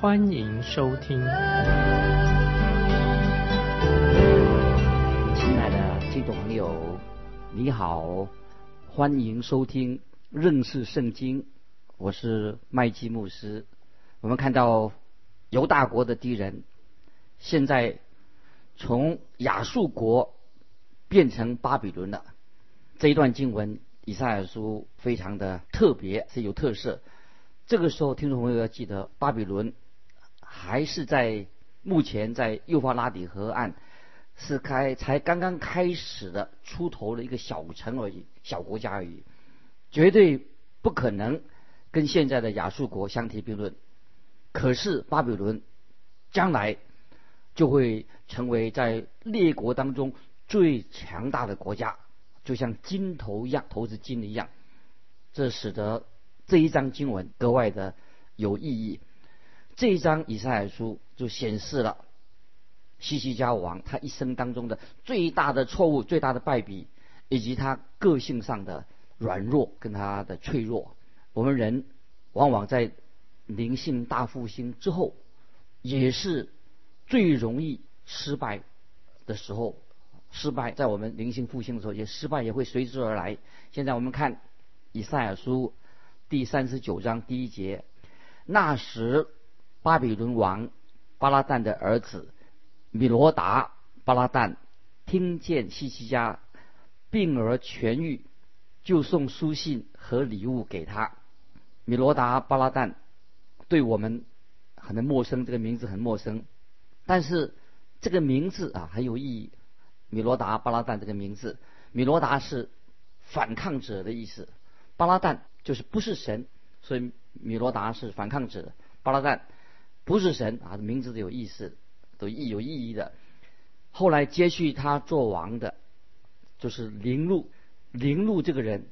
欢迎收听。亲爱的听众朋友，你好，欢迎收听认识圣经。我是麦基牧师。我们看到犹大国的敌人现在从亚述国变成巴比伦了。这一段经文，以赛亚书非常的特别，是有特色。这个时候，听众朋友要记得，巴比伦还是在目前在幼发拉底河岸是开才刚刚开始的出头的一个小城而已，小国家而已，绝对不可能。跟现在的亚述国相提并论，可是巴比伦将来就会成为在列国当中最强大的国家，就像金头一样，投资金一样。这使得这一章经文格外的有意义。这一章以赛亚书就显示了西西家王他一生当中的最大的错误、最大的败笔，以及他个性上的软弱跟他的脆弱。我们人往往在灵性大复兴之后，也是最容易失败的时候。失败在我们灵性复兴的时候，也失败也会随之而来。现在我们看以赛亚书第三十九章第一节：那时巴比伦王巴拉旦的儿子米罗达巴拉旦听见西西家病而痊愈，就送书信和礼物给他。米罗达巴拉旦对我们很陌生，这个名字很陌生，但是这个名字啊很有意义。米罗达巴拉旦这个名字，米罗达是反抗者的意思，巴拉旦就是不是神，所以米罗达是反抗者。巴拉旦不是神啊，名字都有意思，都意有意义的。后来接续他做王的，就是林禄，林禄这个人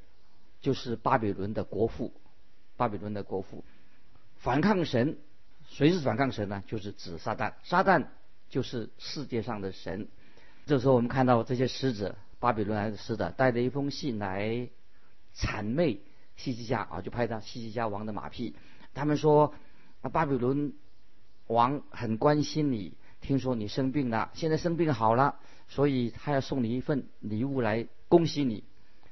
就是巴比伦的国父。巴比伦的国父反抗神，谁是反抗神呢？就是指撒旦，撒旦就是世界上的神。这时候我们看到这些使者，巴比伦来的使者带着一封信来谄媚西西家啊，就拍他西西家王的马屁。他们说啊，巴比伦王很关心你，听说你生病了，现在生病好了，所以他要送你一份礼物来恭喜你。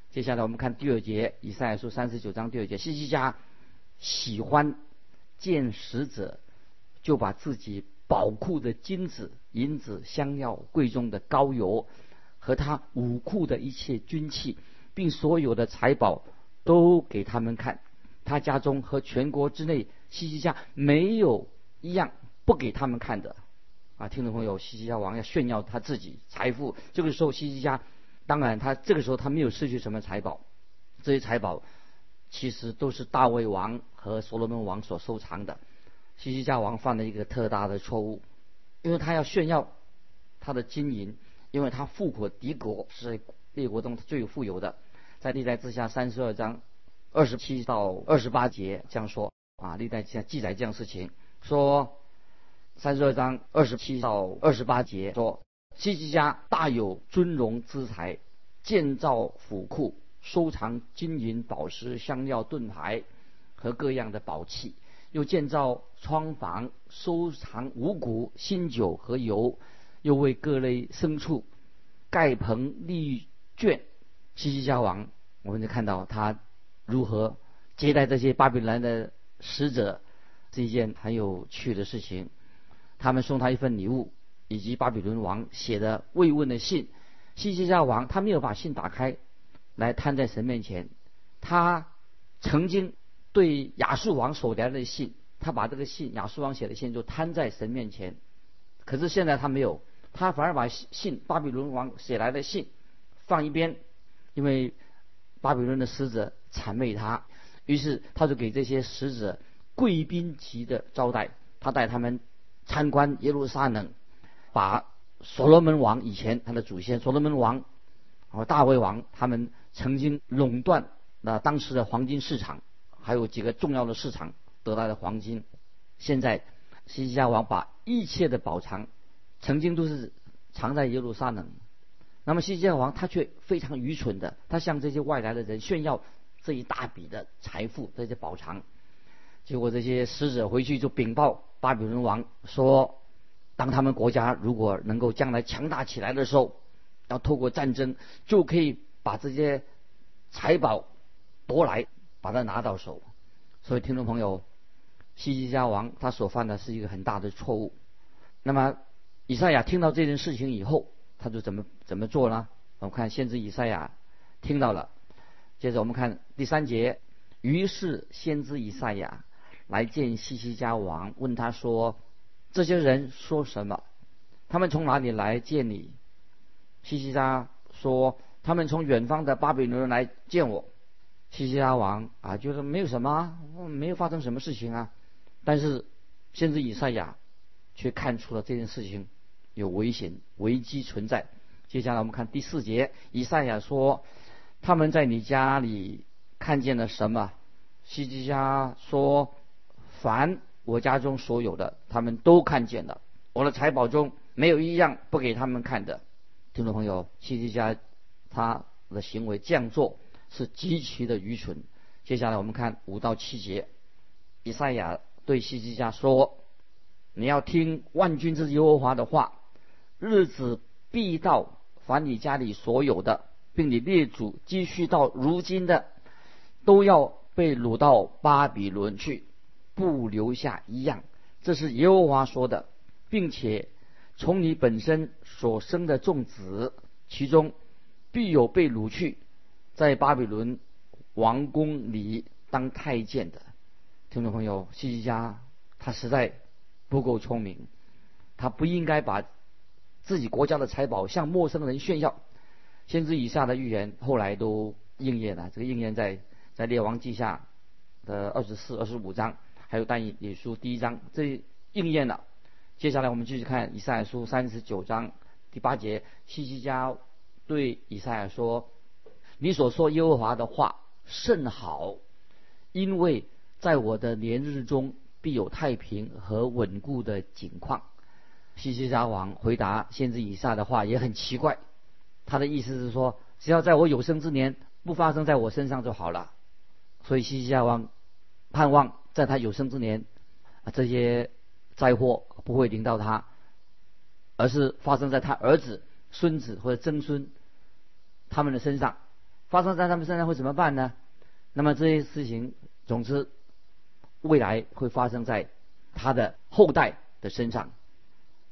接下来我们看第二节，以赛亚书三十九章第二节，西西家。喜欢见使者，就把自己宝库的金子、银子、香料、贵重的膏油和他武库的一切军器，并所有的财宝都给他们看。他家中和全国之内，西西家没有一样不给他们看的。啊，听众朋友，西西家王要炫耀他自己财富。这个时候，西西家当然他这个时候他没有失去什么财宝，这些财宝。其实都是大卫王和所罗门王所收藏的。西西家王犯了一个特大的错误，因为他要炫耀他的金银，因为他富可敌国，是列国中最富有的。在历代之下三十二章二十七到二十八节这样说啊，历代记记载这样事情，说三十二章二十七到二十八节说，西西家大有尊荣之财，建造府库。收藏金银宝石、香料、盾牌和各样的宝器，又建造窗房，收藏五谷、新酒和油，又为各类牲畜盖棚立圈。西西家王，我们就看到他如何接待这些巴比伦的使者，是一件很有趣的事情。他们送他一份礼物，以及巴比伦王写的慰问的信。西西家王他没有把信打开。来摊在神面前，他曾经对亚述王所来的信，他把这个信亚述王写的信就摊在神面前。可是现在他没有，他反而把信巴比伦王写来的信放一边，因为巴比伦的使者谄媚他，于是他就给这些使者贵宾级的招待，他带他们参观耶路撒冷，把所罗门王以前他的祖先所罗门王和大卫王他们曾经垄断那当时的黄金市场，还有几个重要的市场得来的黄金，现在西西家王把一切的宝藏曾经都是藏在耶路撒冷，那么西西家王他却非常愚蠢的，他向这些外来的人炫耀这一大笔的财富这些宝藏。结果这些使者回去就禀报巴比伦王说，当他们国家如果能够将来强大起来的时候，要透过战争就可以把这些财宝夺来，把它拿到手。所以听众朋友，西西家王他所犯的是一个很大的错误。那么以赛亚听到这件事情以后，他就怎么怎么做呢？我们看先知以赛亚听到了，接着我们看第三节，于是先知以赛亚。来见西西家王，问他说：“这些人说什么？他们从哪里来见你？”西西家说：“他们从远方的巴比伦来见我。”西西家王啊，就是没有什么，没有发生什么事情啊。但是先知以赛亚却看出了这件事情有危险、危机存在。接下来我们看第四节，以赛亚说：“他们在你家里看见了什么？”西西家说。凡我家中所有的，他们都看见了。我的财宝中没有一样不给他们看的。听众朋友，西西家他的行为这样做是极其的愚蠢。接下来我们看五到七节，以赛亚对西西家说：“你要听万军之耶和华的话，日子必到，凡你家里所有的，并你列祖积蓄到如今的，都要被掳到巴比伦去。”不留下一样，这是耶和华说的，并且从你本身所生的众子，其中必有被掳去，在巴比伦王宫里当太监的。听众朋友，西西家他实在不够聪明，他不应该把自己国家的财宝向陌生人炫耀。先知以下的预言后来都应验了，这个应验在在列王记下的二十四、二十五章。还有但以理书第一章，这应验了。接下来我们继续看以赛亚书三十九章第八节，西西家对以赛亚说：“你所说耶和华的话甚好，因为在我的年日中必有太平和稳固的景况。”西西家王回答先知以撒的话也很奇怪，他的意思是说，只要在我有生之年不发生在我身上就好了。所以西西家王盼望。在他有生之年，啊，这些灾祸不会临到他，而是发生在他儿子、孙子或者曾孙他们的身上。发生在他们身上会怎么办呢？那么这些事情，总之未来会发生在他的后代的身上。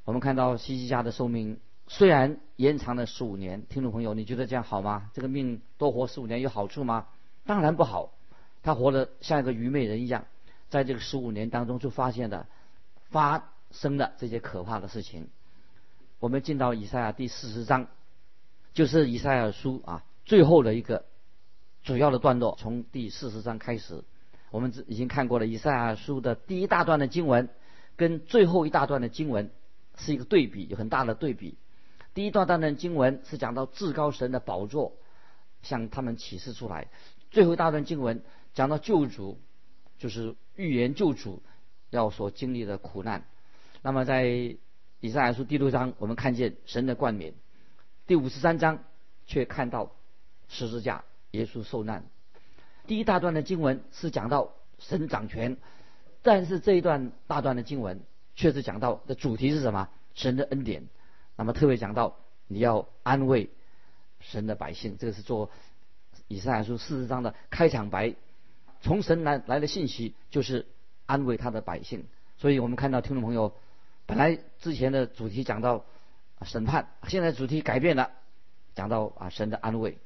我们看到西西家的寿命虽然延长了十五年，听众朋友，你觉得这样好吗？这个命多活十五年有好处吗？当然不好，他活得像一个愚昧人一样。在这个十五年当中，就发现了发生的这些可怕的事情。我们进到以赛亚第四十章，就是以赛亚书啊最后的一个主要的段落，从第四十章开始。我们已经看过了以赛亚书的第一大段的经文，跟最后一大段的经文是一个对比，有很大的对比。第一段段的经文是讲到至高神的宝座向他们启示出来，最后一大段经文讲到救主。就是预言救主要所经历的苦难。那么在以赛亚书第六章，我们看见神的冠冕；第五十三章却看到十字架，耶稣受难。第一大段的经文是讲到神掌权，但是这一段大段的经文确实讲到的主题是什么？神的恩典。那么特别讲到你要安慰神的百姓，这个是做以赛亚书四十章的开场白。从神来来的信息就是安慰他的百姓，所以我们看到听众朋友，本来之前的主题讲到审判，现在主题改变了，讲到啊神的安慰，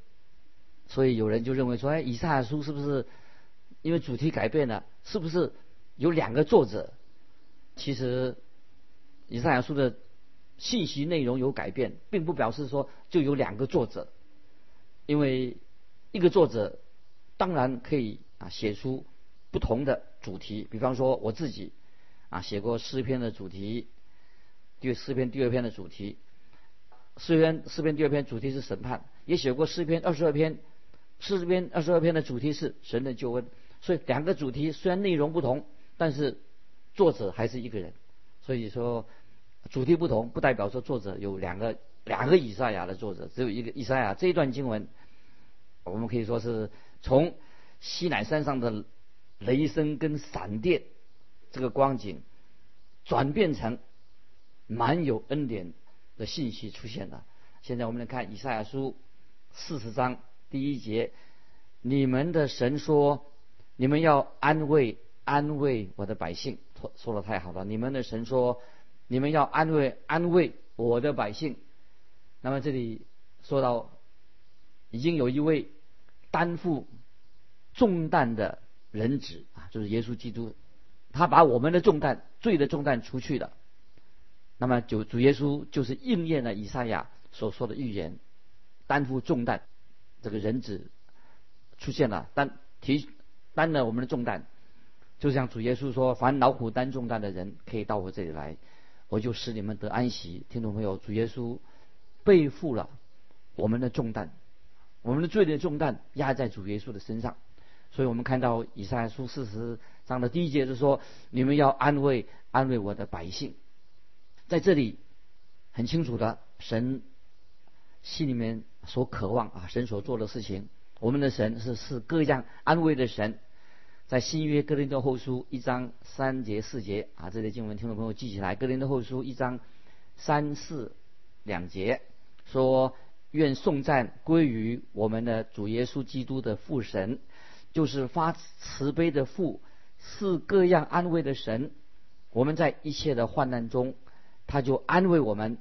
所以有人就认为说，哎，以赛亚书是不是因为主题改变了，是不是有两个作者？其实以赛亚书的信息内容有改变，并不表示说就有两个作者，因为一个作者当然可以。啊，写出不同的主题，比方说我自己啊写过诗篇的主题，第诗篇第二篇的主题。诗篇诗篇第二篇主题是审判，也写过诗篇二十二篇，诗篇二十二篇的主题是神的救恩。所以两个主题虽然内容不同，但是作者还是一个人。所以说主题不同，不代表说作者有两个两个以赛亚的作者，只有一个以赛亚。这一段经文，我们可以说是从西乃山上的雷声跟闪电这个光景，转变成满有恩典。的信息出现了。现在我们来看以赛亚书四十章第一节：你们的神说，你们要安慰安慰我的百姓。说说的太好了。你们的神说，你们要安慰安慰我的百姓。那么这里说到，已经有一位担负重担的人子啊，就是耶稣基督，他把我们的重担、罪的重担除去了。那么，主主耶稣就是应验了以赛亚所说的预言，担负重担，这个人子出现了，担提担了我们的重担，就像主耶稣说：“凡劳苦担重担的人，可以到我这里来，我就使你们得安息。”听众朋友，主耶稣背负了我们的重担，我们的罪的重担压在主耶稣的身上，所以我们看到以赛亚书四十章的第一节是说：“你们要安慰安慰我的百姓。”在这里，很清楚的，神心里面所渴望啊，神所做的事情，我们的神是是各样安慰的神。在新约哥林多后书一章三节四节啊，这些经文听众朋友记起来。哥林多后书一章三四两节说：“愿颂赞归于我们的主耶稣基督的父神，就是发慈悲的父，是各样安慰的神。我们在一切的患难中。”他就安慰我们，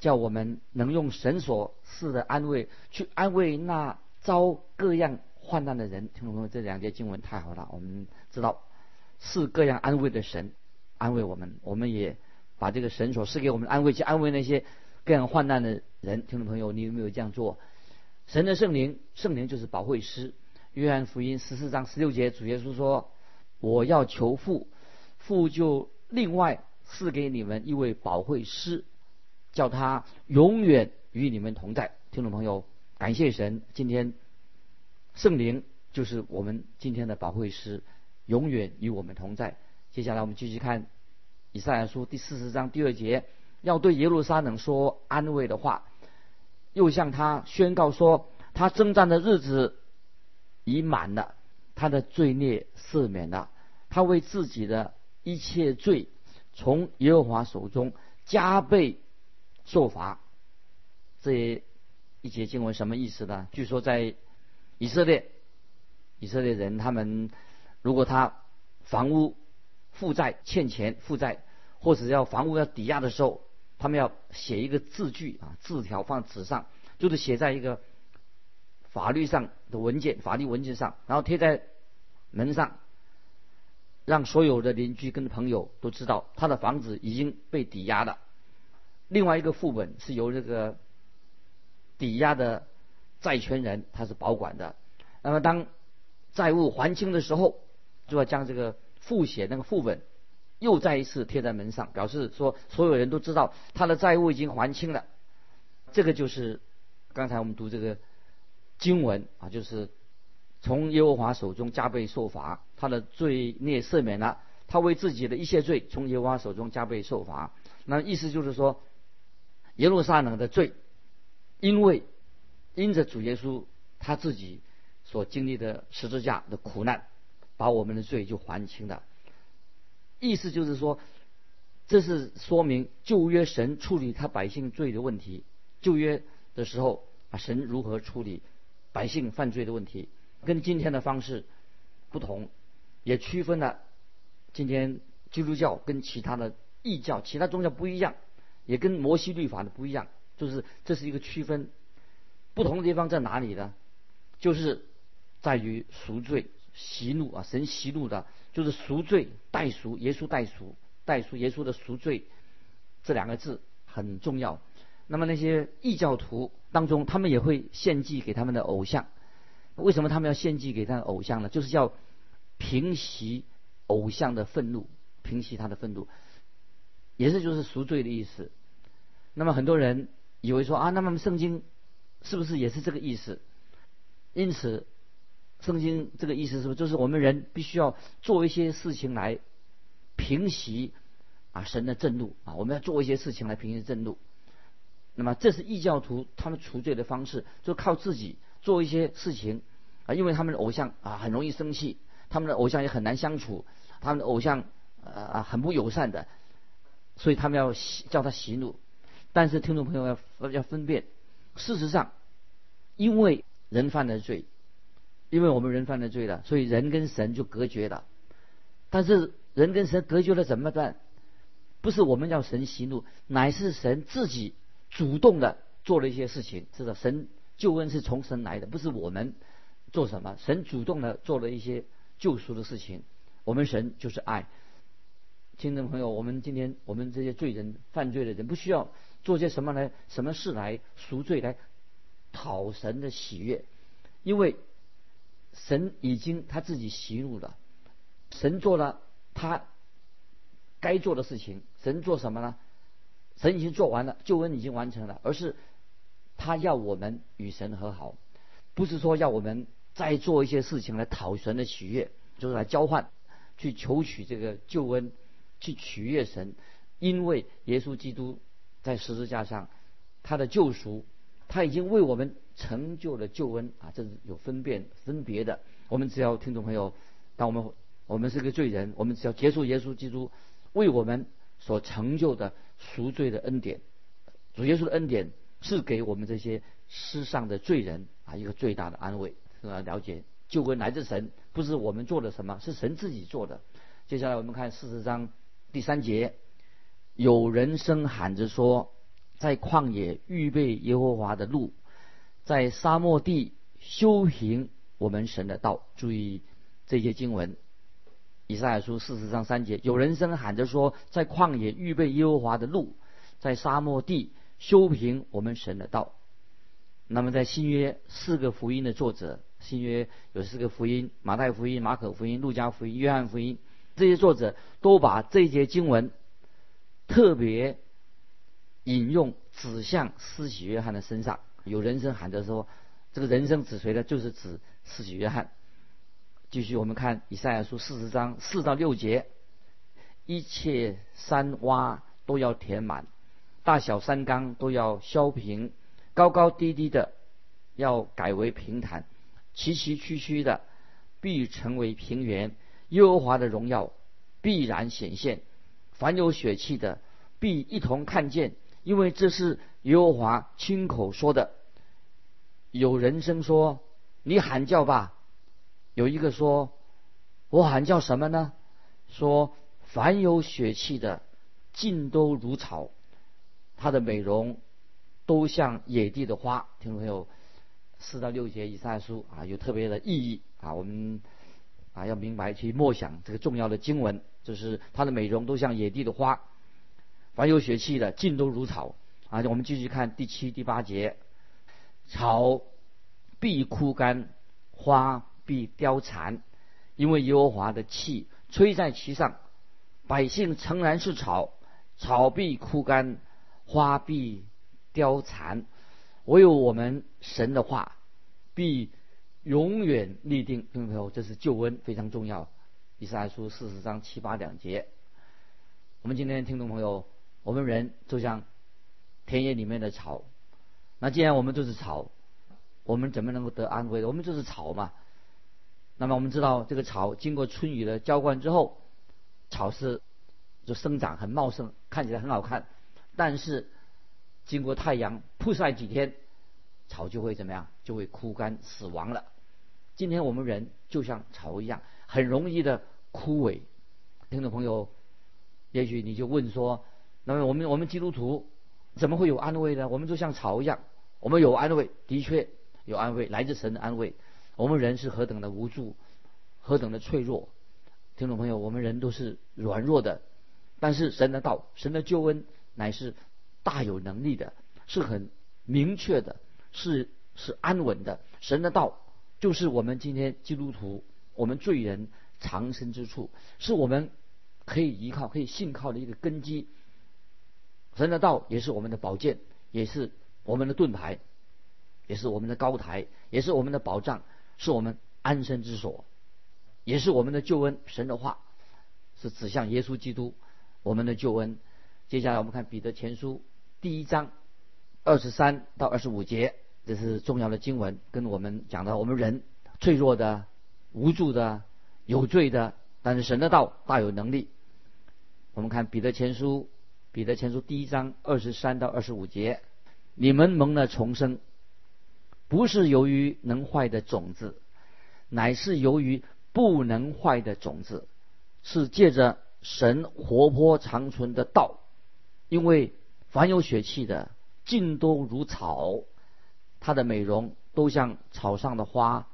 叫我们能用神所赐的安慰去安慰那遭各样患难的人。听众朋友，这两节经文太好了。我们知道是各样安慰的神安慰我们，我们也把这个神所赐给我们安慰去安慰那些各样患难的人。听众朋友，你有没有这样做？神的圣灵，圣灵就是保惠师。约翰福音十四章十六节，主耶稣说：“我要求父，父就另外。”赐给你们一位保惠师，叫他永远与你们同在。听众朋友，感谢神，今天圣灵就是我们今天的保惠师，永远与我们同在。接下来我们继续看以赛亚书第四十章第二节，要对耶路撒冷说安慰的话，又向他宣告说，他征战的日子已满了，他的罪孽赦免了，他为自己的一切罪。从耶和华手中加倍受罚，这一节经文什么意思呢？据说在以色列，以色列人他们如果他房屋负债欠钱负债，或者要房屋要抵押的时候，他们要写一个字据啊字条放纸上，就是写在一个法律上的文件法律文件上，然后贴在门上。让所有的邻居跟朋友都知道他的房子已经被抵押了。另外一个副本是由这个抵押的债权人他是保管的。那么当债务还清的时候，就要将这个复写那个副本又再一次贴在门上，表示说所有人都知道他的债务已经还清了。这个就是刚才我们读这个经文啊，就是。从耶和华手中加倍受罚，他的罪孽赦免了，他为自己的一切罪从耶和华手中加倍受罚。那意思就是说，耶路撒冷的罪，因为因着主耶稣他自己所经历的十字架的苦难，把我们的罪就还清了。意思就是说，这是说明旧约神处理他百姓罪的问题。旧约的时候啊，神如何处理百姓犯罪的问题？跟今天的方式不同，也区分了今天基督教跟其他的异教、其他宗教不一样，也跟摩西律法的不一样，就是这是一个区分。不同的地方在哪里呢？就是在于赎罪、息怒啊，神息怒的，就是赎罪、代赎，耶稣代赎、代赎耶稣的赎罪这两个字很重要。那么那些异教徒当中，他们也会献祭给他们的偶像。为什么他们要献祭给他的偶像呢？就是要平息偶像的愤怒，平息他的愤怒。也是就是赎罪的意思。那么很多人以为说啊，那么圣经是不是也是这个意思？因此，圣经这个意思是不是就是我们人必须要做一些事情来平息啊神的震怒啊？我们要做一些事情来平息震怒。那么这是异教徒他们除罪的方式，就靠自己做一些事情啊，因为他们的偶像啊很容易生气，他们的偶像也很难相处，他们的偶像啊很不友善的，所以他们要叫他息怒。但是听众朋友要要分辨，事实上，因为人犯了罪，因为我们人犯了罪了，所以人跟神就隔绝了。但是人跟神隔绝了怎么办？不是我们要神息怒，乃是神自己。主动的做了一些事情，知道神救恩是从神来的，不是我们做什么。神主动的做了一些救赎的事情。我们神就是爱。听众朋友，我们今天我们这些罪人、犯罪的人，不需要做些什么来、什么事来赎罪、来讨神的喜悦，因为神已经他自己息怒了。神做了他该做的事情。神做什么呢？神已经做完了，救恩已经完成了，而是他要我们与神和好，不是说要我们再做一些事情来讨神的喜悦，就是来交换，去求取这个救恩，去取悦神。因为耶稣基督在十字架上，他的救赎，他已经为我们成就了救恩啊，这是有分辨分别的。我们只要听众朋友，当我们我们是个罪人，我们只要接受耶稣基督为我们所成就的。赎罪的恩典，主耶稣的恩典是给我们这些世上的罪人啊一个最大的安慰。是啊，了解救恩来自神，不是我们做的什么，是神自己做的。接下来我们看四十章第三节，有人声喊着说，在旷野预备耶和华的路，在沙漠地修行我们神的道。注意这些经文。以赛亚书四十章三节，有人声喊着说，在旷野预备耶和华的路，在沙漠地修平我们神的道。那么在新约四个福音的作者，新约有四个福音：马太福音、马可福音、路加福音、约翰福音。这些作者都把这节经文特别引用，指向施洗约翰的身上。有人声喊着说，这个人声指谁呢？就是指施洗约翰。继续，我们看以赛亚书四十章四到六节：一切山洼都要填满，大小山冈都要削平，高高低低的要改为平坦，崎崎岖岖的必成为平原。耶和华的荣耀必然显现，凡有血气的必一同看见，因为这是耶和华亲口说的。有人声说：“你喊叫吧。”有一个说：“我喊叫什么呢？说凡有血气的，尽都如草，它的美容都像野地的花。”听众朋友，四到六节以上书啊，有特别的意义啊。我们啊要明白去默想这个重要的经文，就是它的美容都像野地的花。凡有血气的，尽都如草啊。我们继续看第七、第八节：草必枯干，花。必凋残，因为耶和华的气吹在其上，百姓诚然是草，草必枯干，花必凋残，唯有我们神的话必永远立定。听众朋友，这是救恩非常重要。以赛亚书四十章七八两节。我们今天听众朋友，我们人就像田野里面的草，那既然我们都是草，我们怎么能够得安慰？我们就是草嘛。那么我们知道，这个草经过春雨的浇灌之后，草是就生长很茂盛，看起来很好看。但是经过太阳曝晒几天，草就会怎么样？就会枯干死亡了。今天我们人就像草一样，很容易的枯萎。听众朋友，也许你就问说：那么我们我们基督徒怎么会有安慰呢？我们就像草一样，我们有安慰，的确有安慰，来自神的安慰。我们人是何等的无助，何等的脆弱，听众朋友，我们人都是软弱的，但是神的道，神的救恩乃是大有能力的，是很明确的，是是安稳的。神的道就是我们今天基督徒，我们罪人藏身之处，是我们可以依靠、可以信靠的一个根基。神的道也是我们的宝剑，也是我们的盾牌，也是我们的高台，也是我们的保障，是我们安身之所，也是我们的救恩。神的话是指向耶稣基督，我们的救恩。接下来我们看彼得前书第一章二十三到二十五节，这是重要的经文，跟我们讲到我们人脆弱的、无助的、有罪的，但是神的道大有能力。我们看彼得前书，彼得前书第一章二十三到二十五节：你们蒙了重生，不是由于能坏的种子，乃是由于不能坏的种子，是借着神活泼长存的道。因为凡有血气的，尽都如草，它的美容都像草上的花，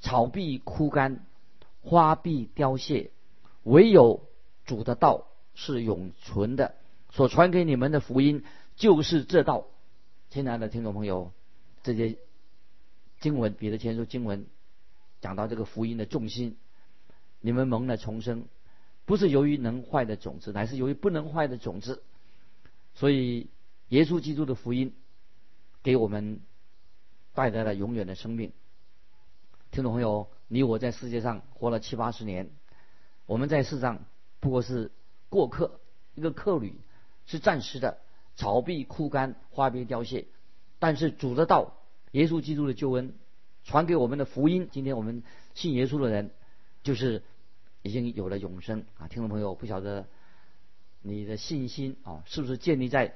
草必枯干，花必凋谢，唯有主的道是永存的。所传给你们的福音就是这道。亲爱的听众朋友，这些经文，彼得前书经文讲到这个福音的重心，你们蒙了重生，不是由于能坏的种子，乃是由于不能坏的种子。所以，耶稣基督的福音给我们带来了永远的生命。听众朋友，你我在世界上活了七八十年，我们在世上不过是过客，一个客旅，是暂时的，草必枯干，花必凋谢。但是主的道，耶稣基督的救恩，传给我们的福音，今天我们信耶稣的人，就是已经有了永生啊！听众朋友，不晓得。你的信心啊，是不是建立在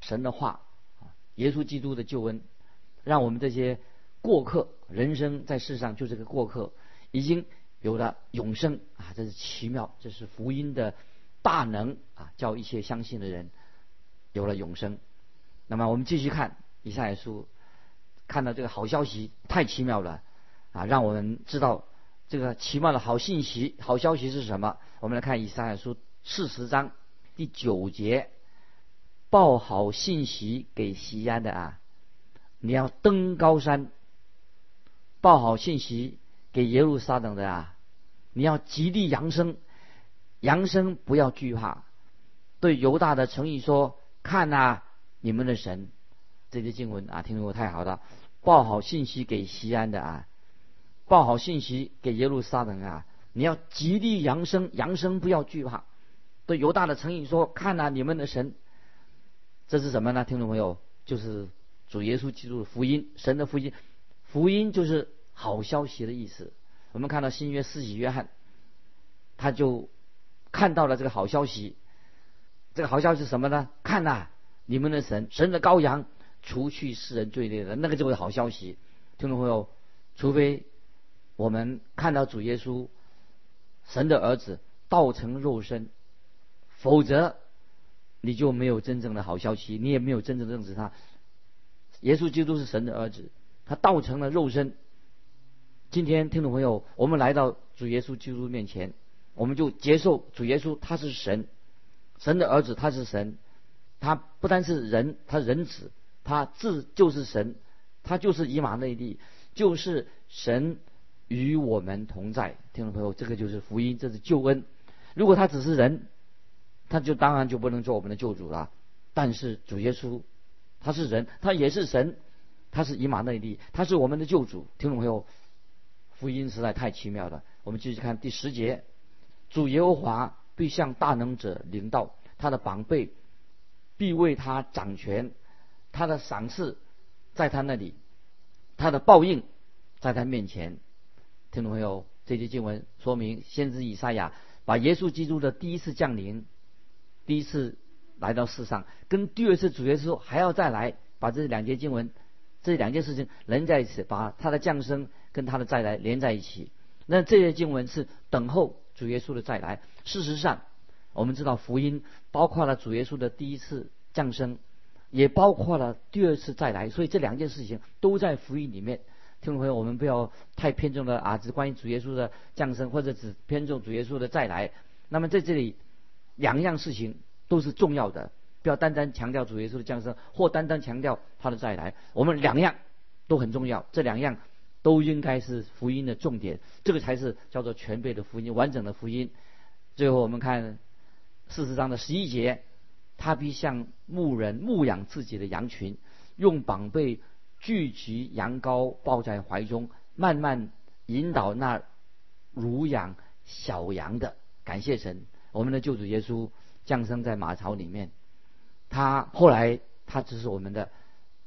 神的话啊？耶稣基督的救恩，让我们这些过客，人生在世上就是个过客，已经有了永生啊！这是奇妙，这是福音的大能啊！叫一切相信的人有了永生。那么我们继续看以赛亚书，看到这个好消息，太奇妙了啊！让我们知道这个奇妙的好信息、好消息是什么？我们来看以赛亚书。四十章第九节，报好信息给西安的啊！你要登高山，报好信息给耶路撒冷的啊！你要极力扬声，扬声不要惧怕。对犹大的诚意说：看呐，你们的神！这些经文啊，听说太好了。报好信息给西安的啊，报好信息给耶路撒冷啊！你要极力扬声，扬声不要惧怕。对犹大的诚意说：“看呐，你们的神，这是什么呢？听众朋友，就是主耶稣基督的福音，神的福音，福音就是好消息的意思。我们看到新约四喜约翰，他就看到了这个好消息。这个好消息是什么呢？看呐，你们的神，神的羔羊，除去世人罪孽的那个就是好消息。听众朋友，除非我们看到主耶稣，神的儿子，道成肉身。”否则，你就没有真正的好消息，你也没有真正认识他。耶稣基督是神的儿子，他道成了肉身。今天，听众朋友，我们来到主耶稣基督面前，我们就接受主耶稣，他是神，神的儿子，他是神，他不单是人，他人子，他自就是神，他就是以马内利，就是神与我们同在。听众朋友，这个就是福音，这是救恩。如果他只是人，他就当然就不能做我们的救主了，但是主耶稣，他是人，他也是神，他是以马内利，他是我们的救主。听众朋友，福音实在太奇妙了。我们继续看第十节，主耶和华必向大能者领导，他的宝贝必为他掌权，他的赏赐在他那里，他的报应在他面前。听众朋友，这节经文说明先知以赛亚把耶稣基督的第一次降临。第一次来到世上，跟第二次主耶稣还要再来，把这两节经文，这两件事情连在一起，把他的降生跟他的再来连在一起。那这些经文是等候主耶稣的再来。事实上，我们知道福音包括了主耶稣的第一次降生，也包括了第二次再来，所以这两件事情都在福音里面。听众朋友，我们不要太偏重了啊，只关于主耶稣的降生，或者只偏重主耶稣的再来。那么在这里。两样事情都是重要的，不要单单强调主耶稣的降生，或单单强调他的再来。我们两样都很重要，这两样都应该是福音的重点，这个才是叫做全备的福音、完整的福音。最后我们看四十章的十一节，他必像牧人牧养自己的羊群，用膀背聚集羊羔抱在怀中，慢慢引导那乳养小羊的。感谢神，我们的救主耶稣降生在马槽里面，他后来他只是我们的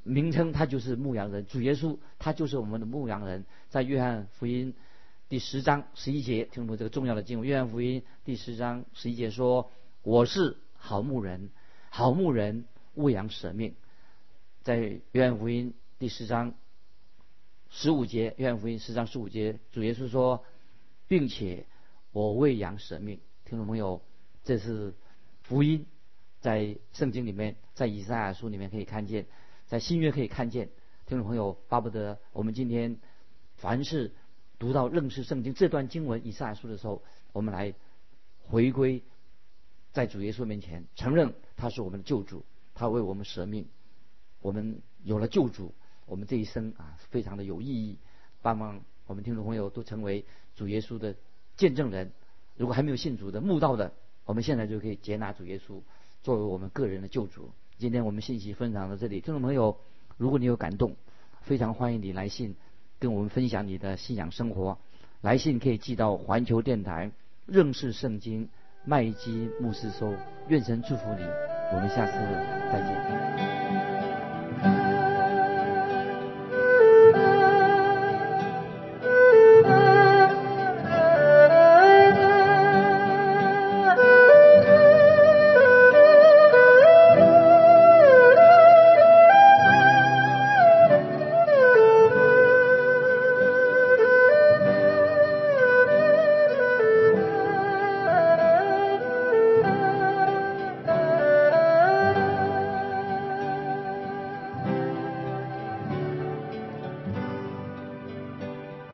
名称，他就是牧羊人。主耶稣他就是我们的牧羊人，在约翰福音第十章十一节，听懂这个重要的经文。约翰福音第十章十一节说：“我是好牧人。”好牧人喂养舍命，在约翰福音第十章十五节，约翰福音十章十五节，主耶稣说，并且我喂养舍命。听众朋友，这是福音，在圣经里面，在以赛亚书里面可以看见，在新约可以看见。听众朋友，巴不得我们今天凡是读到认识圣经这段经文以赛亚书的时候，我们来回归。在主耶稣面前承认他是我们的救主，他为我们舍命，我们有了救主，我们这一生啊非常的有意义。盼望我们听众朋友都成为主耶稣的见证人。如果还没有信主的慕道的，我们现在就可以接纳主耶稣作为我们个人的救主。今天我们信息分享到这里，听众朋友，如果你有感动，非常欢迎你来信跟我们分享你的信仰生活。来信可以寄到环球电台认识圣经。麦基牧师说：“愿神祝福你，我们下次再见。”